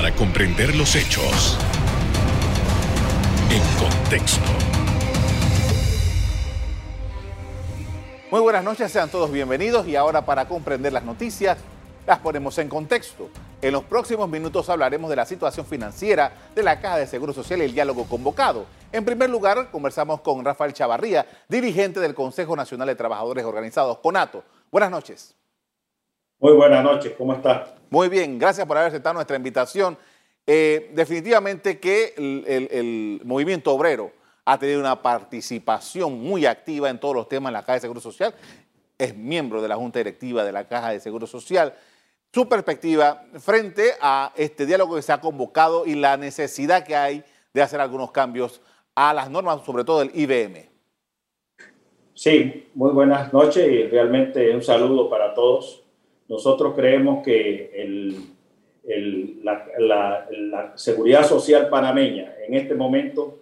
para comprender los hechos en contexto. Muy buenas noches, sean todos bienvenidos y ahora para comprender las noticias las ponemos en contexto. En los próximos minutos hablaremos de la situación financiera de la Caja de Seguro Social y el diálogo convocado. En primer lugar, conversamos con Rafael Chavarría, dirigente del Consejo Nacional de Trabajadores Organizados, CONATO. Buenas noches. Muy buenas noches, ¿cómo está? Muy bien, gracias por haber aceptado nuestra invitación. Eh, definitivamente que el, movimiento obrero ha tenido una participación muy activa en todos los temas en la Caja de Seguro Social. Es miembro de la Junta Directiva de la Caja de Seguro Social. Su perspectiva frente a este diálogo que se ha convocado y la necesidad que hay de hacer algunos cambios a las normas, sobre todo del IBM. Sí, muy buenas noches y realmente un saludo para todos. Nosotros creemos que el, la, seguridad social panameña en este momento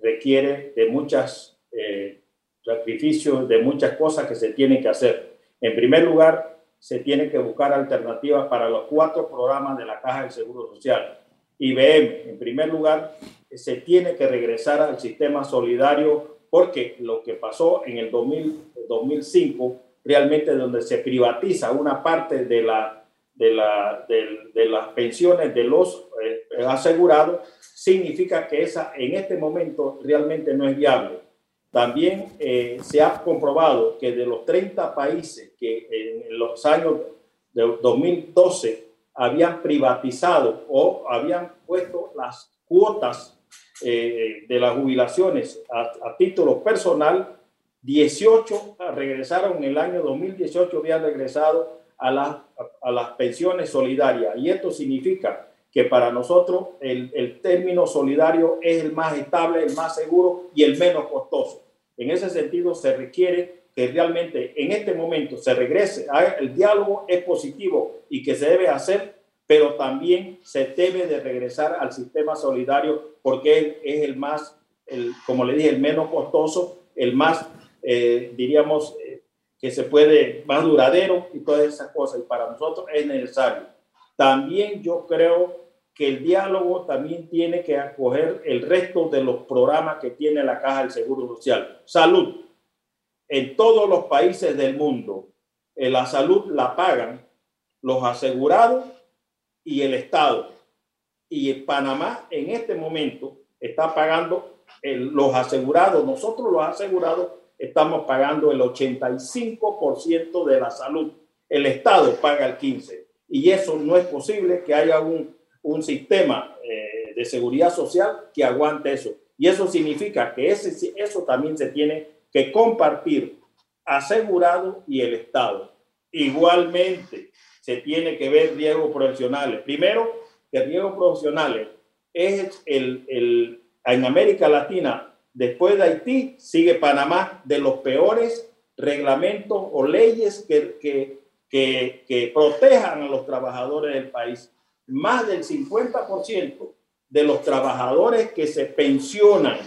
requiere de muchos eh, sacrificios, de muchas cosas que se tienen que hacer. En primer lugar, se tiene que buscar alternativas para los cuatro programas de la Caja del Seguro Social. IBM, en primer lugar, se tiene que regresar al sistema solidario porque lo que pasó en el 2005 realmente donde se privatiza una parte de, la, de, la, de, las pensiones de los eh, asegurados, significa que esa en este momento realmente no es viable. También eh, se ha comprobado que de los 30 países que en los años de 2012 habían privatizado o habían puesto las cuotas eh, de las jubilaciones a, a título personal, 18 regresaron en el año 2018, habían regresado a, a, las pensiones solidarias. Y esto significa que para nosotros el, el, término solidario es el más estable, el más seguro y el menos costoso. En ese sentido, se requiere que realmente en este momento se regrese. El diálogo es positivo y que se debe hacer, pero también se debe de regresar al sistema solidario porque es el más, el, como le dije, el menos costoso, el más eh, diríamos, eh, que se puede, más duradero y todas esas cosas. Y para nosotros es necesario. También yo creo que el diálogo también tiene que acoger el resto de los programas que tiene la Caja del Seguro Social. Salud. En todos los países del mundo, eh, la salud la pagan los asegurados y el Estado. Y en Panamá en este momento está pagando los asegurados, nosotros los asegurados estamos pagando el 85% de la salud. El Estado paga el 15%. Y eso no es posible que haya un, un sistema eh, de seguridad social que aguante eso. Y eso significa que ese, eso también se tiene que compartir asegurado y el Estado. Igualmente, se tiene que ver riesgos profesionales. Primero, que riesgos profesionales es el, el, en América Latina Después de Haití sigue Panamá de los peores reglamentos o leyes que, que, que, protejan a los trabajadores del país. Más del 50% de los trabajadores que se pensionan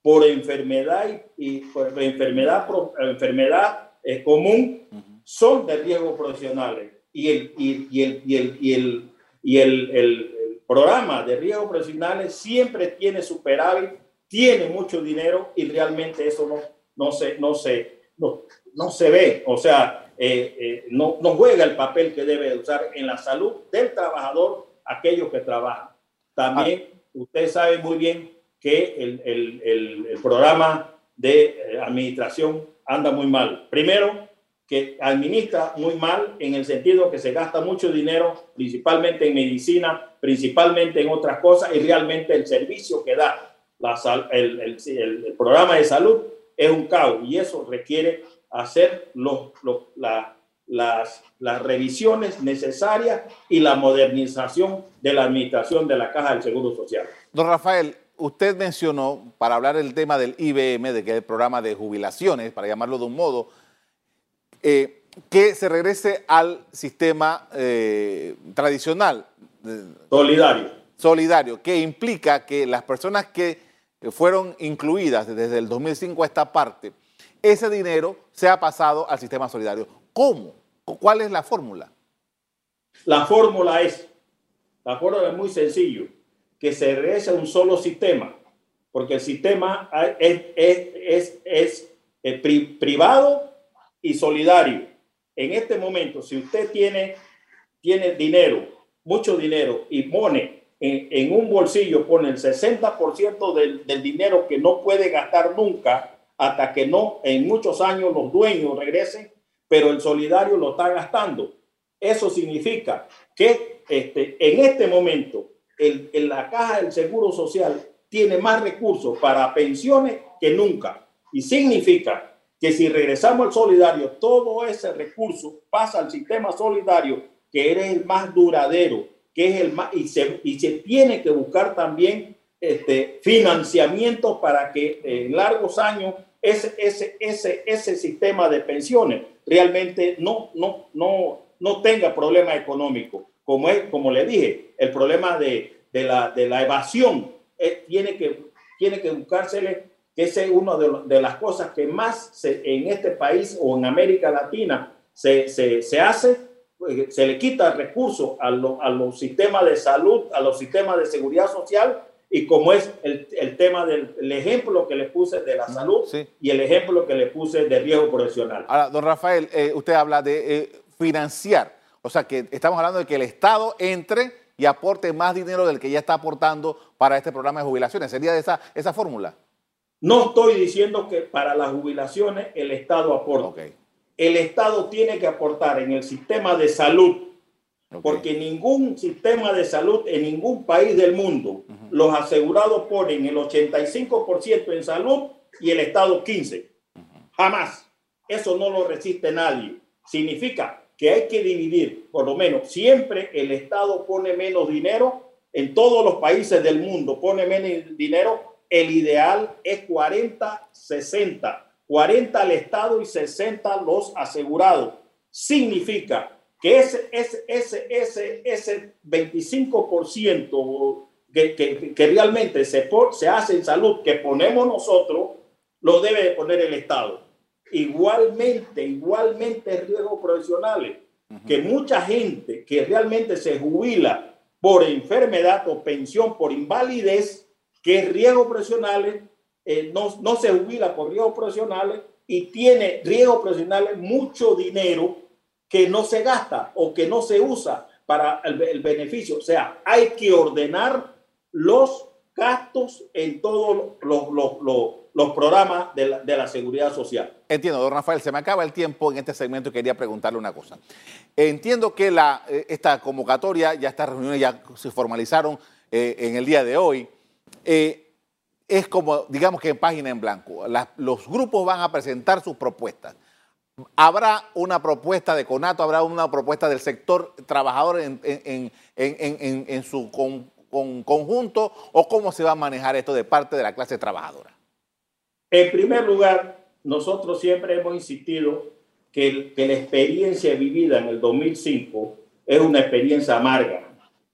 por enfermedad y, por enfermedad, enfermedad eh, común son de riesgo profesionales. Y el, y, el, y el, y el, y el, el programa de riesgos profesionales siempre tiene superávit tiene mucho dinero y realmente eso no, no, se, no, se, no, no se ve, o sea, eh, eh, no, no juega el papel que debe usar en la salud del trabajador aquellos que trabajan. También usted sabe muy bien que el, el, el, programa de eh, administración anda muy mal. Primero, que administra muy mal en el sentido que se gasta mucho dinero, principalmente en medicina, principalmente en otras cosas, y realmente el servicio que da el, el, programa de salud es un caos y eso requiere hacer los, las, las revisiones necesarias y la modernización de la administración de la Caja del Seguro Social. Don Rafael, usted mencionó, para hablar del tema del IBM, de que es el programa de jubilaciones, para llamarlo de un modo, eh, que se regrese al sistema eh, tradicional. Solidario. Solidario, que implica que las personas que fueron incluidas desde el 2005 a esta parte, ese dinero se ha pasado al sistema solidario. ¿Cómo? ¿Cuál es la fórmula? La fórmula es La fórmula es muy sencillo, que se regrese a un solo sistema, porque el sistema es, es, es, es privado y solidario. En este momento, si usted tiene, tiene dinero, mucho dinero, y pone en, un bolsillo, pone el 60% del, del dinero que no puede gastar nunca, hasta que no en muchos años los dueños regresen, pero el solidario lo está gastando. Eso significa que este, en este momento el, en la caja del Seguro Social tiene más recursos para pensiones que nunca. Y significa que si regresamos al solidario, todo ese recurso pasa al sistema solidario, que es el más duradero, que es el más, y se, y se tiene que buscar también este, financiamiento para que en largos años ese, ese, ese, ese sistema de pensiones realmente no, no, no, no tenga problema económico. Como, es, como le dije, el problema de, de, la, de la evasión eh, tiene, que, tiene que buscársele, que es una de, las cosas que más se, en este país o en América Latina se, se, se hace, se le quita recursos a, lo, a los sistemas de salud, a los sistemas de seguridad social y como es el, el tema del el ejemplo que le puse de la salud sí. y el ejemplo que le puse de riesgo profesional. Ahora, don Rafael, eh, usted habla de eh, financiar, o sea que estamos hablando de que el Estado entre y aporte más dinero del que ya está aportando para este programa de jubilaciones. ¿Sería esa, esa fórmula? No estoy diciendo que para las jubilaciones el Estado aporte. Okay. El Estado tiene que aportar en el sistema de salud Okay. Porque ningún sistema de salud en ningún país del mundo, uh -huh. los asegurados ponen el 85% en salud y el Estado 15%. Uh -huh. Jamás. Eso no lo resiste nadie. Significa que hay que dividir, por lo menos, siempre el Estado pone menos dinero, en todos los países del mundo pone menos dinero, el ideal es 40-60. 40 al Estado y 60 los asegurados. Significa que ese, ese, ese, ese, ese 25% que, que, que realmente se, se hace en salud, que ponemos nosotros, lo debe de poner el Estado. Igualmente, igualmente riesgos profesionales, uh -huh. que mucha gente que realmente se jubila por enfermedad o pensión por invalidez, que es riesgos profesionales, eh, no, no se jubila por riesgos profesionales y tiene riesgos profesionales mucho dinero que no se gasta o que no se usa para el, beneficio. O sea, hay que ordenar los gastos en todos los, los, los, los programas de la, de la, seguridad social. Entiendo, don Rafael, se me acaba el tiempo en este segmento y quería preguntarle una cosa. Entiendo que la, eh, esta convocatoria, ya estas reuniones ya se formalizaron eh, en el día de hoy. Es como, digamos que en página en blanco. La, los grupos van a presentar sus propuestas. ¿Habrá una propuesta de Conato, habrá una propuesta del sector trabajador en, en, en, en su con, con conjunto o cómo se va a manejar esto de parte de la clase trabajadora? En primer lugar, nosotros siempre hemos insistido que, el, que la experiencia vivida en el 2005 es una experiencia amarga.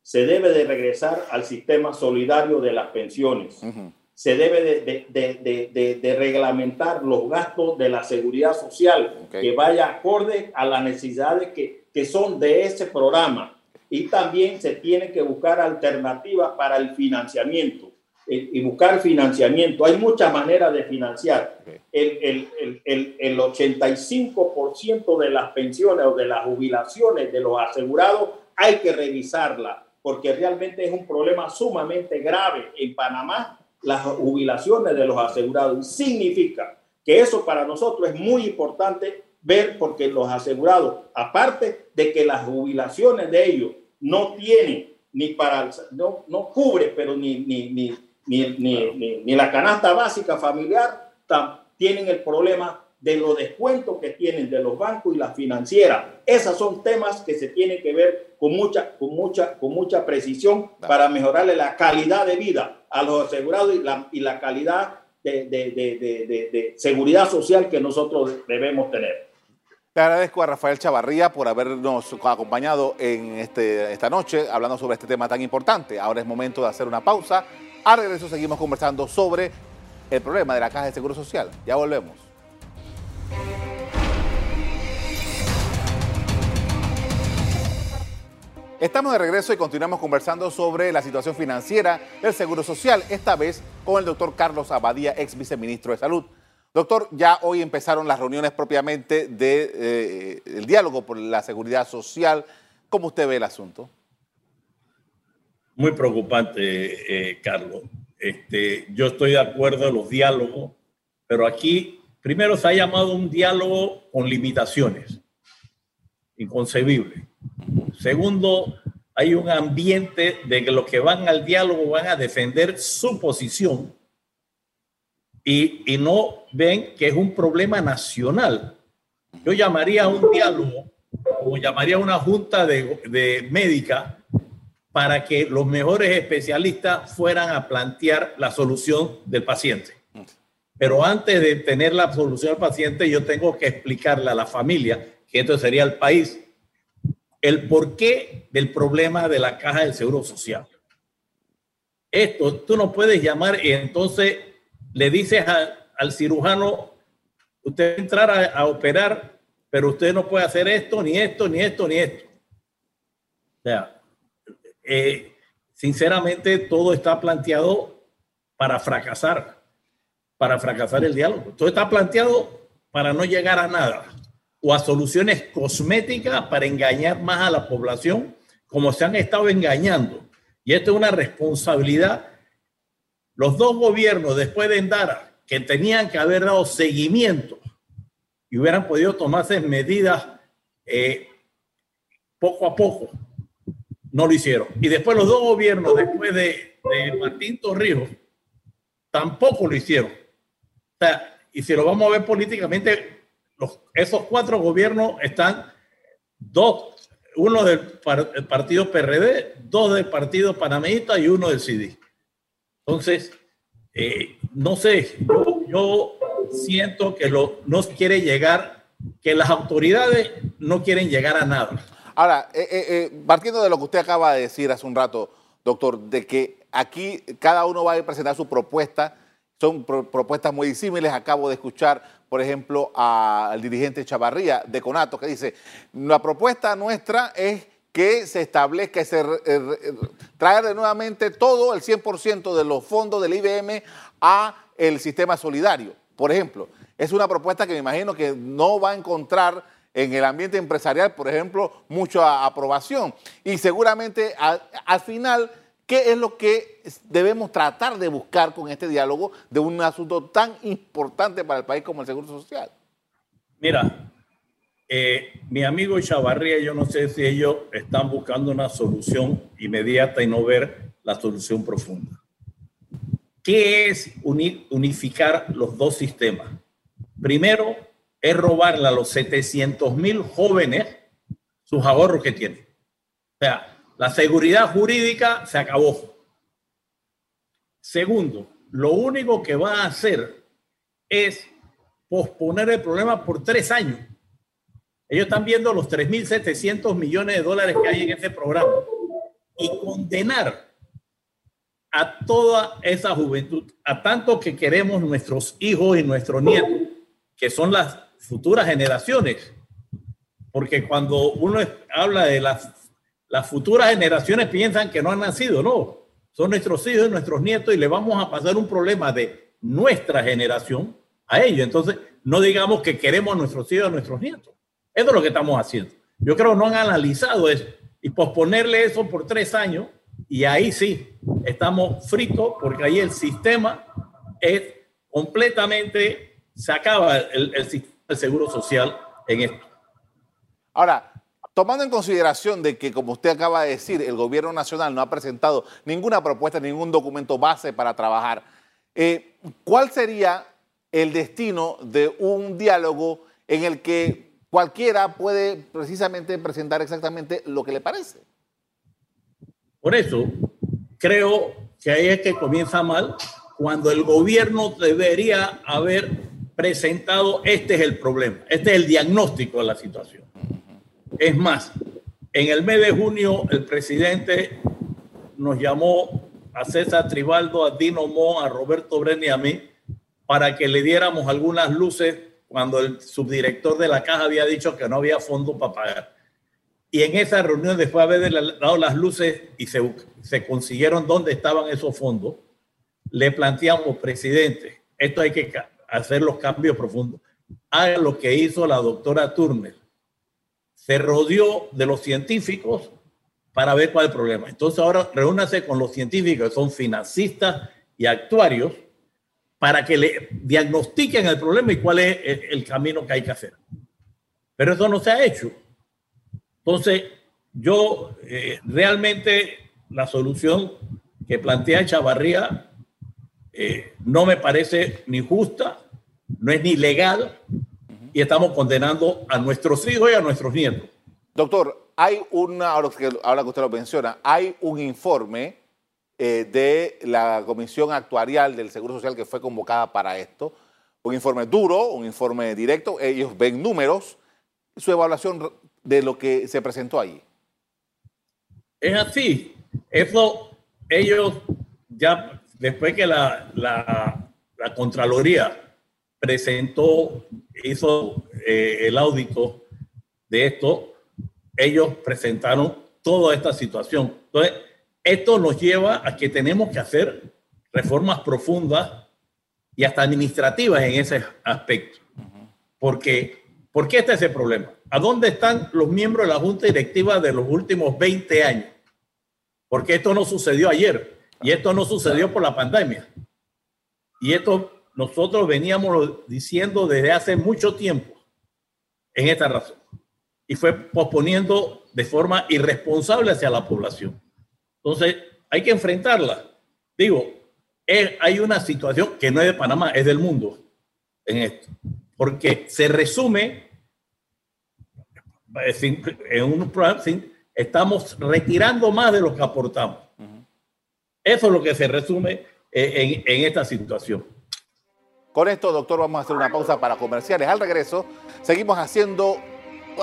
Se debe de regresar al sistema solidario de las pensiones. Uh -huh se debe de, de, de, de, reglamentar los gastos de la seguridad social okay. que vaya acorde a las necesidades que, que son de ese programa. Y también se tiene que buscar alternativas para el financiamiento eh, y buscar financiamiento. Hay muchas maneras de financiar. Okay. El, el, el, el 85% de las pensiones o de las jubilaciones de los asegurados hay que revisarla porque realmente es un problema sumamente grave en Panamá las jubilaciones de los asegurados. Significa que eso para nosotros es muy importante ver porque los asegurados, aparte de que las jubilaciones de ellos no tienen ni para, no, no cubre, pero ni, ni, ni, ni, ni, la canasta básica familiar, tienen el problema de los descuentos que tienen de los bancos y las financieras. Esos son temas que se tienen que ver con mucha, con mucha, con mucha precisión para mejorarle la calidad de vida a los asegurados y la, y la calidad de, de, de, de, seguridad social que nosotros debemos tener. Le agradezco a Rafael Chavarría por habernos acompañado en este, esta noche hablando sobre este tema tan importante. Ahora es momento de hacer una pausa. A regreso seguimos conversando sobre el problema de la Caja de Seguro Social. Ya volvemos. Estamos de regreso y continuamos conversando sobre la situación financiera del Seguro Social, esta vez con el doctor Carlos Abadía, ex viceministro de Salud. Doctor, ya hoy empezaron las reuniones propiamente del de, eh, diálogo por la seguridad social. ¿Cómo usted ve el asunto? Muy preocupante, eh, Carlos. Este, yo estoy de acuerdo en los diálogos, pero aquí primero se ha llamado un diálogo con limitaciones, inconcebible. Segundo, hay un ambiente de que los que van al diálogo van a defender su posición y, no ven que es un problema nacional. Yo llamaría a un diálogo o llamaría a una junta de, de médica para que los mejores especialistas fueran a plantear la solución del paciente. Pero antes de tener la solución del paciente, yo tengo que explicarle a la familia, que esto sería el país, el porqué del problema de la caja del Seguro Social. Esto tú no puedes llamar y entonces le dices al cirujano, usted entrar a, operar, pero usted no puede hacer esto, ni esto, ni esto, ni esto. O sea, eh, sinceramente todo está planteado para fracasar, para fracasar el diálogo. Todo está planteado para no llegar a nada o a soluciones cosméticas para engañar más a la población, como se han estado engañando. Y esto es una responsabilidad. Los dos gobiernos, después de Endara, que tenían que haber dado seguimiento y hubieran podido tomarse medidas eh, poco a poco, no lo hicieron. Y después los dos gobiernos, después de, de Martín Torrijos, tampoco lo hicieron. Y si lo vamos a ver políticamente, esos cuatro gobiernos están dos, uno del partido PRD, dos del partido panameñista y uno del CD. Entonces, eh, no sé, yo, siento que lo, no quiere llegar, que las autoridades no quieren llegar a nada. Ahora, eh, eh, partiendo de lo que usted acaba de decir hace un rato, doctor, de que aquí cada uno va a presentar su propuesta, son propuestas muy disímiles, acabo de escuchar por ejemplo, al dirigente Chavarría de Conato, que dice, la propuesta nuestra es que se establezca, se traer nuevamente todo, el 100% de los fondos del IBM a el sistema solidario. Por ejemplo, es una propuesta que me imagino que no va a encontrar en el ambiente empresarial, por ejemplo, mucha aprobación. Y seguramente al final ¿Qué es lo que debemos tratar de buscar con este diálogo de un asunto tan importante para el país como el Seguro Social? Mira, eh, mi amigo Chavarría, yo no sé si ellos están buscando una solución inmediata y no ver la solución profunda. ¿Qué es unificar los dos sistemas? Primero, es robarle a los 700 mil jóvenes sus ahorros que tienen. O sea, la seguridad jurídica se acabó. Segundo, lo único que va a hacer es posponer el problema por tres años. Ellos están viendo los 3.700 millones de dólares que hay en ese programa y condenar a toda esa juventud, a tanto que queremos nuestros hijos y nuestros nietos, que son las futuras generaciones. Porque cuando uno habla de las las futuras generaciones piensan que no han nacido, no. Son nuestros hijos y nuestros nietos y le vamos a pasar un problema de nuestra generación a ellos. Entonces, no digamos que queremos a nuestros hijos a nuestros nietos. Eso es lo que estamos haciendo. Yo creo que no han analizado eso y posponerle eso por tres años y ahí sí estamos fritos porque ahí el sistema es completamente, se acaba el, el de seguro social en esto. Ahora, Tomando en consideración de que, como usted acaba de decir, el gobierno nacional no ha presentado ninguna propuesta, ningún documento base para trabajar, eh, ¿cuál sería el destino de un diálogo en el que cualquiera puede precisamente presentar exactamente lo que le parece? Por eso, creo que ahí es que comienza mal, cuando el gobierno debería haber presentado este es el problema, este es el diagnóstico de la situación. Es más, en el mes de junio el presidente nos llamó a César Tribaldo, a Dino Mon, a Roberto Brenni y a mí para que le diéramos algunas luces cuando el subdirector de la caja había dicho que no había fondo para pagar. y en esa reunión, después de haber dado las luces y se, se consiguieron dónde estaban esos fondos, le planteamos, presidente, esto hay que hacer los cambios profundos. Haga lo que hizo la doctora Turner. Se rodeó de los científicos para ver cuál es el problema. Entonces ahora reúnase con los científicos, que son financistas y actuarios, para que le diagnostiquen el problema y cuál es el, camino que hay que hacer. Pero eso no se ha hecho. Entonces, yo eh, realmente la solución que plantea Chavarría eh, no me parece ni justa, no es ni legal y estamos condenando a nuestros hijos y a nuestros nietos. Doctor, hay una, ahora que, usted lo menciona, hay un informe eh, de la Comisión Actuarial del Seguro Social que fue convocada para esto, un informe duro, un informe directo, ellos ven números, su evaluación de lo que se presentó ahí. Es así, eso ellos ya después que la, la, la Contraloría presentó, hizo eh, el audito de esto, ellos presentaron toda esta situación. Entonces, esto nos lleva a que tenemos que hacer reformas profundas y hasta administrativas en ese aspecto. Porque, ¿Por qué está ese problema? ¿A dónde están los miembros de la Junta Directiva de los últimos 20 años? Porque esto no sucedió ayer. Y esto no sucedió por la pandemia. Y esto nosotros veníamos diciendo desde hace mucho tiempo en esta razón. Y fue posponiendo de forma irresponsable hacia la población. Entonces, hay que enfrentarla. Digo, hay una situación que no es de Panamá, es del mundo en esto. Porque se resume en un estamos retirando más de lo que aportamos. Eso es lo que se resume eh, en, esta situación. Con esto, doctor, vamos a hacer una pausa para comerciales. Al regreso, seguimos haciendo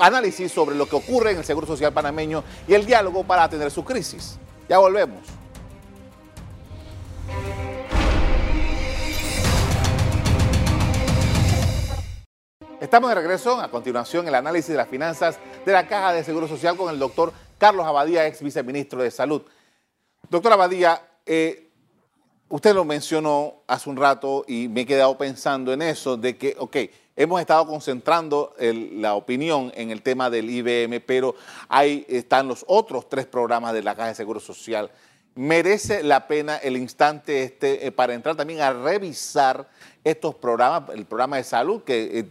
análisis sobre lo que ocurre en el Seguro Social panameño y el diálogo para atender su crisis. Ya volvemos. Estamos de regreso. A continuación, el análisis de las finanzas de la Caja de Seguro Social con el doctor Carlos Abadía, ex viceministro de Salud. Doctor Abadía, eh, usted lo mencionó hace un rato y me he quedado pensando en eso, de que, ok, hemos estado concentrando la opinión en el tema del IBM, pero ahí están los otros tres programas de la Caja de Seguro Social. ¿Merece la pena el instante este eh, para entrar también a revisar estos programas, el programa de salud, que eh,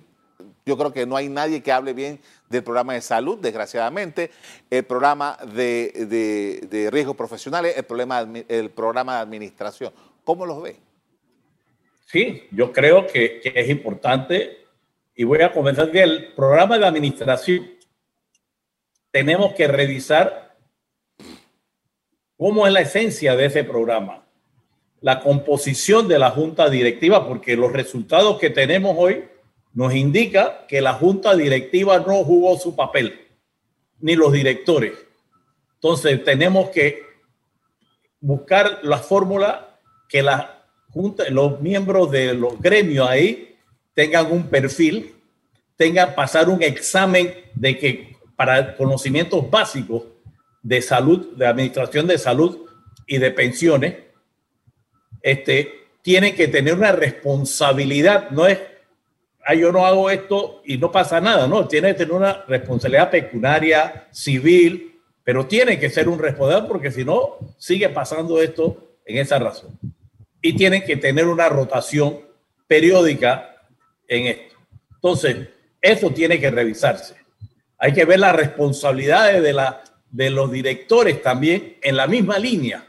yo creo que no hay nadie que hable bien del programa de salud, desgraciadamente, el programa de, riesgos profesionales, el, problema, el programa de administración. ¿Cómo los ve? Sí, yo creo que, que es importante y voy a comenzar que el programa de administración tenemos que revisar cómo es la esencia de ese programa, la composición de la junta directiva, porque los resultados que tenemos hoy nos indica que la junta directiva no jugó su papel, ni los directores. Entonces tenemos que buscar la fórmula que los miembros de los gremios ahí tengan un perfil, tengan pasar un examen de que para conocimientos básicos de salud, de administración de salud y de pensiones, este, tienen que tener una responsabilidad, no es ah, yo no hago esto y no pasa nada, no, tiene que tener una responsabilidad pecuniaria, civil, pero tiene que ser un responsable porque si no, sigue pasando esto en esa razón. Y tienen que tener una rotación periódica en esto. Entonces, eso tiene que revisarse. Hay que ver las responsabilidades de, la, de los directores también en la misma línea,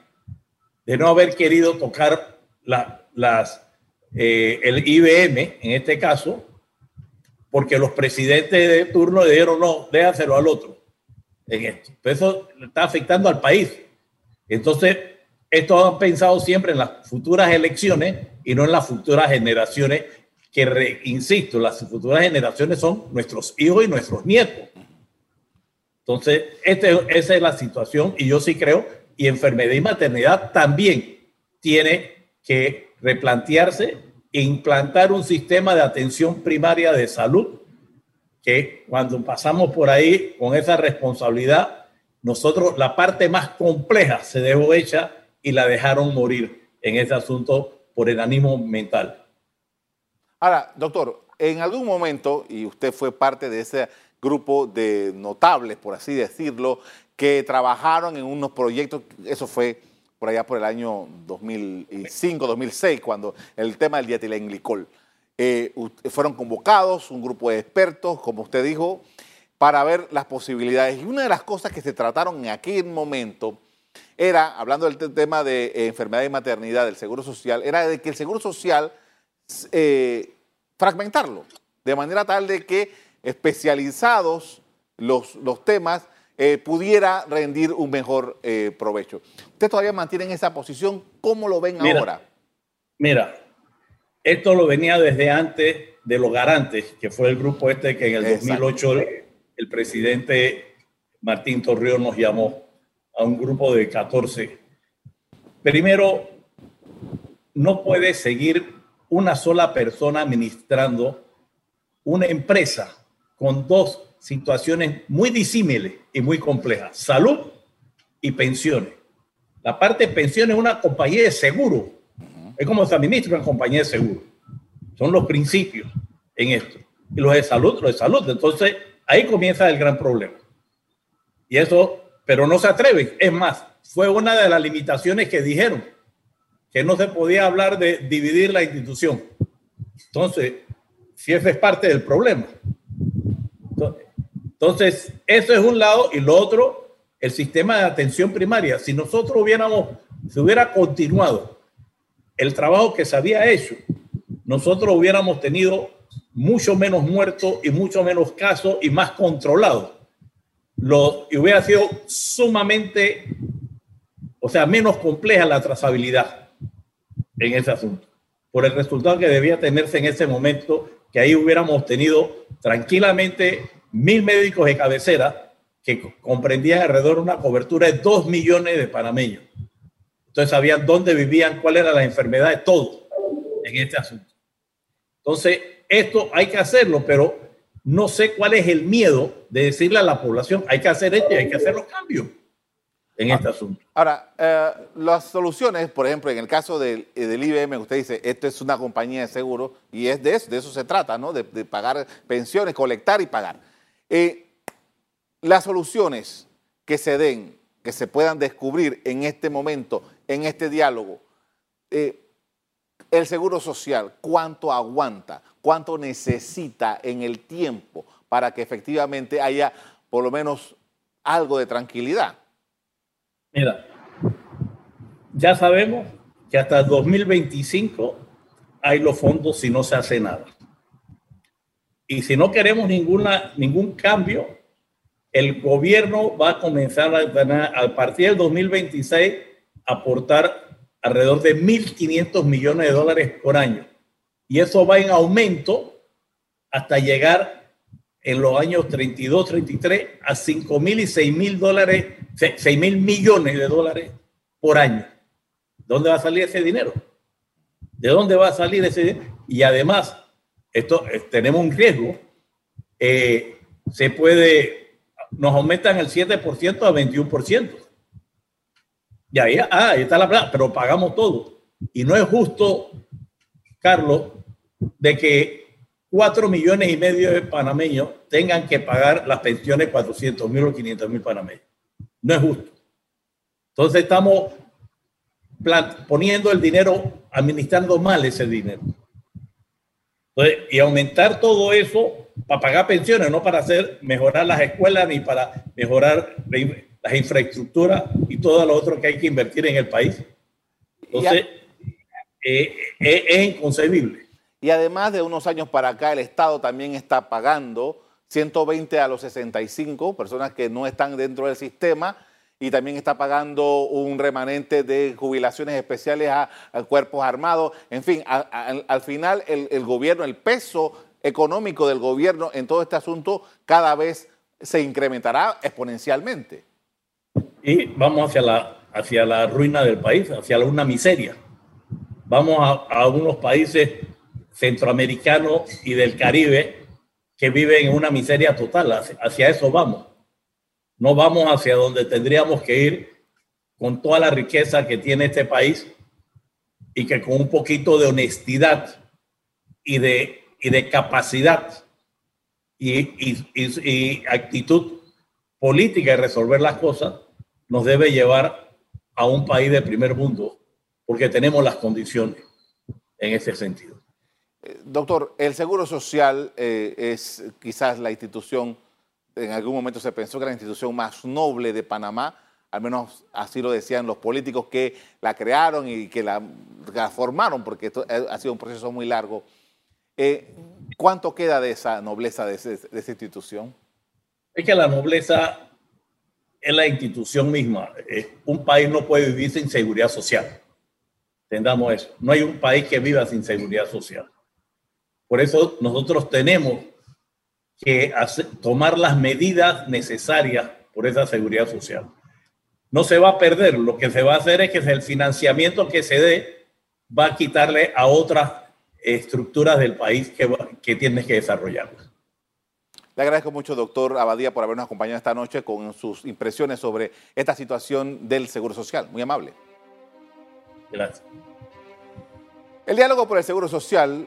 de no haber querido tocar la, las, eh, el IBM, en este caso, porque los presidentes de turno le dijeron, no, déjaselo al otro en esto. eso está afectando al país. Entonces, esto han pensado siempre en las futuras elecciones y no en las futuras generaciones, que, insisto, las futuras generaciones son nuestros hijos y nuestros nietos. Entonces, este, esa es la situación y yo sí creo, y enfermedad y maternidad también tiene que replantearse e implantar un sistema de atención primaria de salud que cuando pasamos por ahí con esa responsabilidad, nosotros la parte más compleja se dejó hecha y la dejaron morir en ese asunto por el ánimo mental. Ahora, doctor, en algún momento, y usted fue parte de ese grupo de notables, por así decirlo, que trabajaron en unos proyectos, eso fue por allá por el año 2005, 2006, cuando el tema del dietilenglicol. Eh, fueron convocados un grupo de expertos, como usted dijo, para ver las posibilidades. Y una de las cosas que se trataron en aquel momento era, hablando del tema de eh, enfermedad y maternidad del Seguro Social, era de que el Seguro Social eh, fragmentarlo, de manera tal de que especializados los, los temas eh, pudiera rendir un mejor eh, provecho. ¿Usted todavía mantiene esa posición? ¿Cómo lo ven ahora? Mira, esto lo venía desde antes de los garantes, que fue el grupo este que en el 2008 el, presidente Martín Torrijos nos llamó a un grupo de 14. Primero, no puede seguir una sola persona administrando una empresa con dos situaciones muy disímiles y muy complejas, salud y pensiones. La parte de pensiones es una compañía de seguro, es como se administra una compañía de seguro. Son los principios en esto. Y los de salud, los de salud. Entonces, ahí comienza el gran problema. Y eso, pero no se atreven. Es más, fue una de las limitaciones que dijeron, que no se podía hablar de dividir la institución. Entonces, si ese es parte del problema. Entonces, eso es un lado y lo otro, el sistema de atención primaria. Si nosotros hubiéramos, si hubiera continuado el trabajo que se había hecho, nosotros hubiéramos tenido mucho menos muertos y mucho menos casos y más controlados. Lo, y hubiera sido sumamente, o sea, menos compleja la trazabilidad en ese asunto, por el resultado que debía tenerse en ese momento, que ahí hubiéramos tenido tranquilamente mil médicos de cabecera que comprendían alrededor de una cobertura de dos millones de panameños. Entonces sabían dónde vivían, cuál era la enfermedad, todo en este asunto. Entonces, esto hay que hacerlo, pero no sé cuál es el miedo de decirle a la población, hay que hacer esto y hay que hacer los cambios en este asunto. Ahora, eh, las soluciones, por ejemplo, en el caso del, eh, del, IBM, usted dice, esto es una compañía de seguro y es de eso, de eso se trata, ¿no? De, de pagar pensiones, colectar y pagar. Eh, las soluciones que se den, que se puedan descubrir en este momento, en este diálogo, eh, el seguro social, cuánto aguanta, cuánto necesita en el tiempo para que efectivamente haya por lo menos algo de tranquilidad. Mira, ya sabemos que hasta el 2025 hay los fondos si no se hace nada. Y si no queremos ninguna, ningún cambio, el gobierno va a comenzar a, a partir del 2026 a aportar alrededor de 1.500 millones de dólares por año. Y eso va en aumento hasta llegar en los años 32, 33 a 5 mil y 6 mil dólares, 6 mil millones de dólares por año. ¿Dónde va a salir ese dinero? ¿De dónde va a salir ese dinero? Y además, esto, eh, tenemos un riesgo, eh, se puede, nos aumentan el 7% a 21%. Y ahí, ah, ahí está la plata, pero pagamos todo. Y no es justo, Carlos, de que 4 millones y medio de panameños tengan que pagar las pensiones 400 mil o 500 mil panameños. No es justo. Entonces estamos poniendo el dinero, administrando mal ese dinero y aumentar todo eso para pagar pensiones, no para hacer mejorar las escuelas ni para mejorar las infraestructuras y todo lo otro que hay que invertir en el país. Entonces, eh, eh, es inconcebible. Y además de unos años para acá, el Estado también está pagando 120 a los 65, personas que no están dentro del sistema, y también está pagando un remanente de jubilaciones especiales a, cuerpos armados. En fin, al final el, gobierno, el peso económico del gobierno en todo este asunto cada vez se incrementará exponencialmente. Y vamos hacia la, hacia la ruina del país, hacia una miseria. Vamos a, a unos países centroamericanos y del Caribe que viven en una miseria total. Hacia, eso vamos. No vamos hacia donde tendríamos que ir con toda la riqueza que tiene este país y que con un poquito de honestidad y de, y de capacidad y, y, actitud política de resolver las cosas nos debe llevar a un país de primer mundo porque tenemos las condiciones en ese sentido. Eh, doctor, el Seguro Social eh, es quizás la institución, en algún momento se pensó que era la institución más noble de Panamá, al menos así lo decían los políticos que la crearon y que la, formaron, porque esto ha sido un proceso muy largo. Eh, ¿Cuánto queda de esa nobleza de, esa institución? Es que la nobleza es la institución misma. Un país no puede vivir sin seguridad social. Entendamos eso. No hay un país que viva sin seguridad social. Por eso nosotros tenemos que tomar las medidas necesarias por esa seguridad social. No se va a perder. Lo que se va a hacer es que el financiamiento que se dé va a quitarle a otras estructuras del país que, que tiene que desarrollar. Le agradezco mucho, doctor Abadía, por habernos acompañado esta noche con sus impresiones sobre esta situación del Seguro Social. Muy amable. Gracias. El diálogo por el Seguro Social,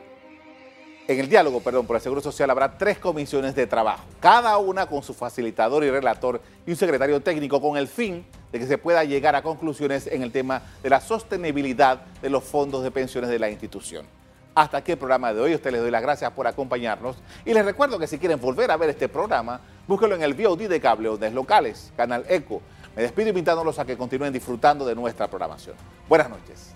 en el diálogo, perdón, por el Seguro Social habrá tres comisiones de trabajo, cada una con su facilitador y relator y un secretario técnico con el fin de que se pueda llegar a conclusiones en el tema de la sostenibilidad de los fondos de pensiones de la institución. Hasta aquí el programa de hoy. Usted les doy las gracias por acompañarnos. Y les recuerdo que si quieren volver a ver este programa, búsquelo en el VOD de cable o locales, Canal Eco. Me despido invitándolos a que continúen disfrutando de nuestra programación. Buenas noches.